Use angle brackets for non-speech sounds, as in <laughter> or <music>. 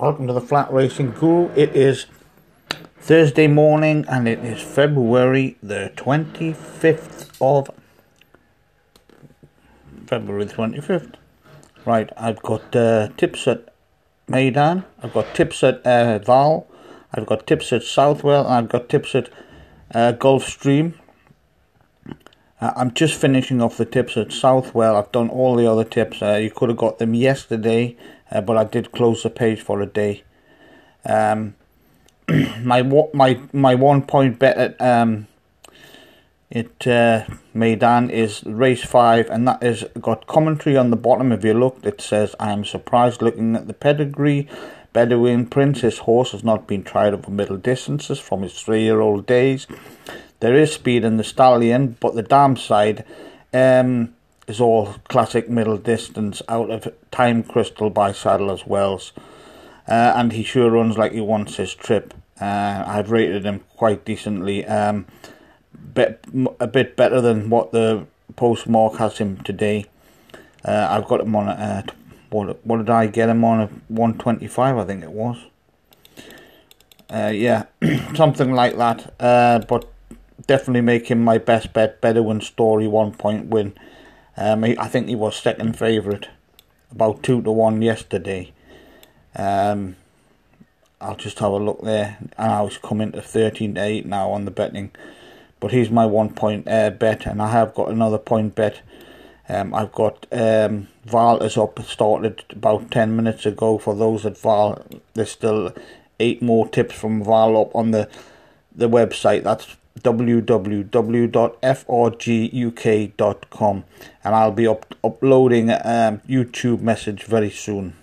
Welcome to the Flat Racing Guru. It is Thursday morning and it is February the 25th of February the 25th. Right, I've got uh, tips at Meydan, I've got tips at uh, Vaal, I've got tips at Southwell, and I've got tips at uh, Gulfstream. Uh, I'm just finishing off the tips at Southwell. I've done all the other tips. Uh, you could have got them yesterday, uh, but I did close the page for a day. Um, <clears throat> my my my one point bet at um, it uh, Meydan is race five, and that is got commentary on the bottom. If you look, it says, "I am surprised looking at the pedigree." Bedouin Prince, his horse has not been tried over middle distances from his three-year-old days. There is speed in the stallion, but the dam side um, is all classic middle distance out of Time Crystal by Sadler's Wells. Uh, and he sure runs like he wants his trip. Uh, I've rated him quite decently. Um, bit, a bit better than what the postmark has him today. Uh, I've got him on a, uh, what, what did I get him on? A 125, I think it was. Uh, yeah, <clears throat> something like that. Uh, but definitely making my best bet. Bedouin Story one point win. Um, I think he was second favourite, about two to one yesterday. Um, I'll just have a look there, and I was coming to thirteen to eight now on the betting. But he's my one point uh, bet, and I have got another point bet. Um, I've got um, Vaal is up, started about ten minutes ago. For those at Vaal, there's still eight more tips from Val up on the the website. That's www.frguk.com and I'll be up- uploading a um, YouTube message very soon.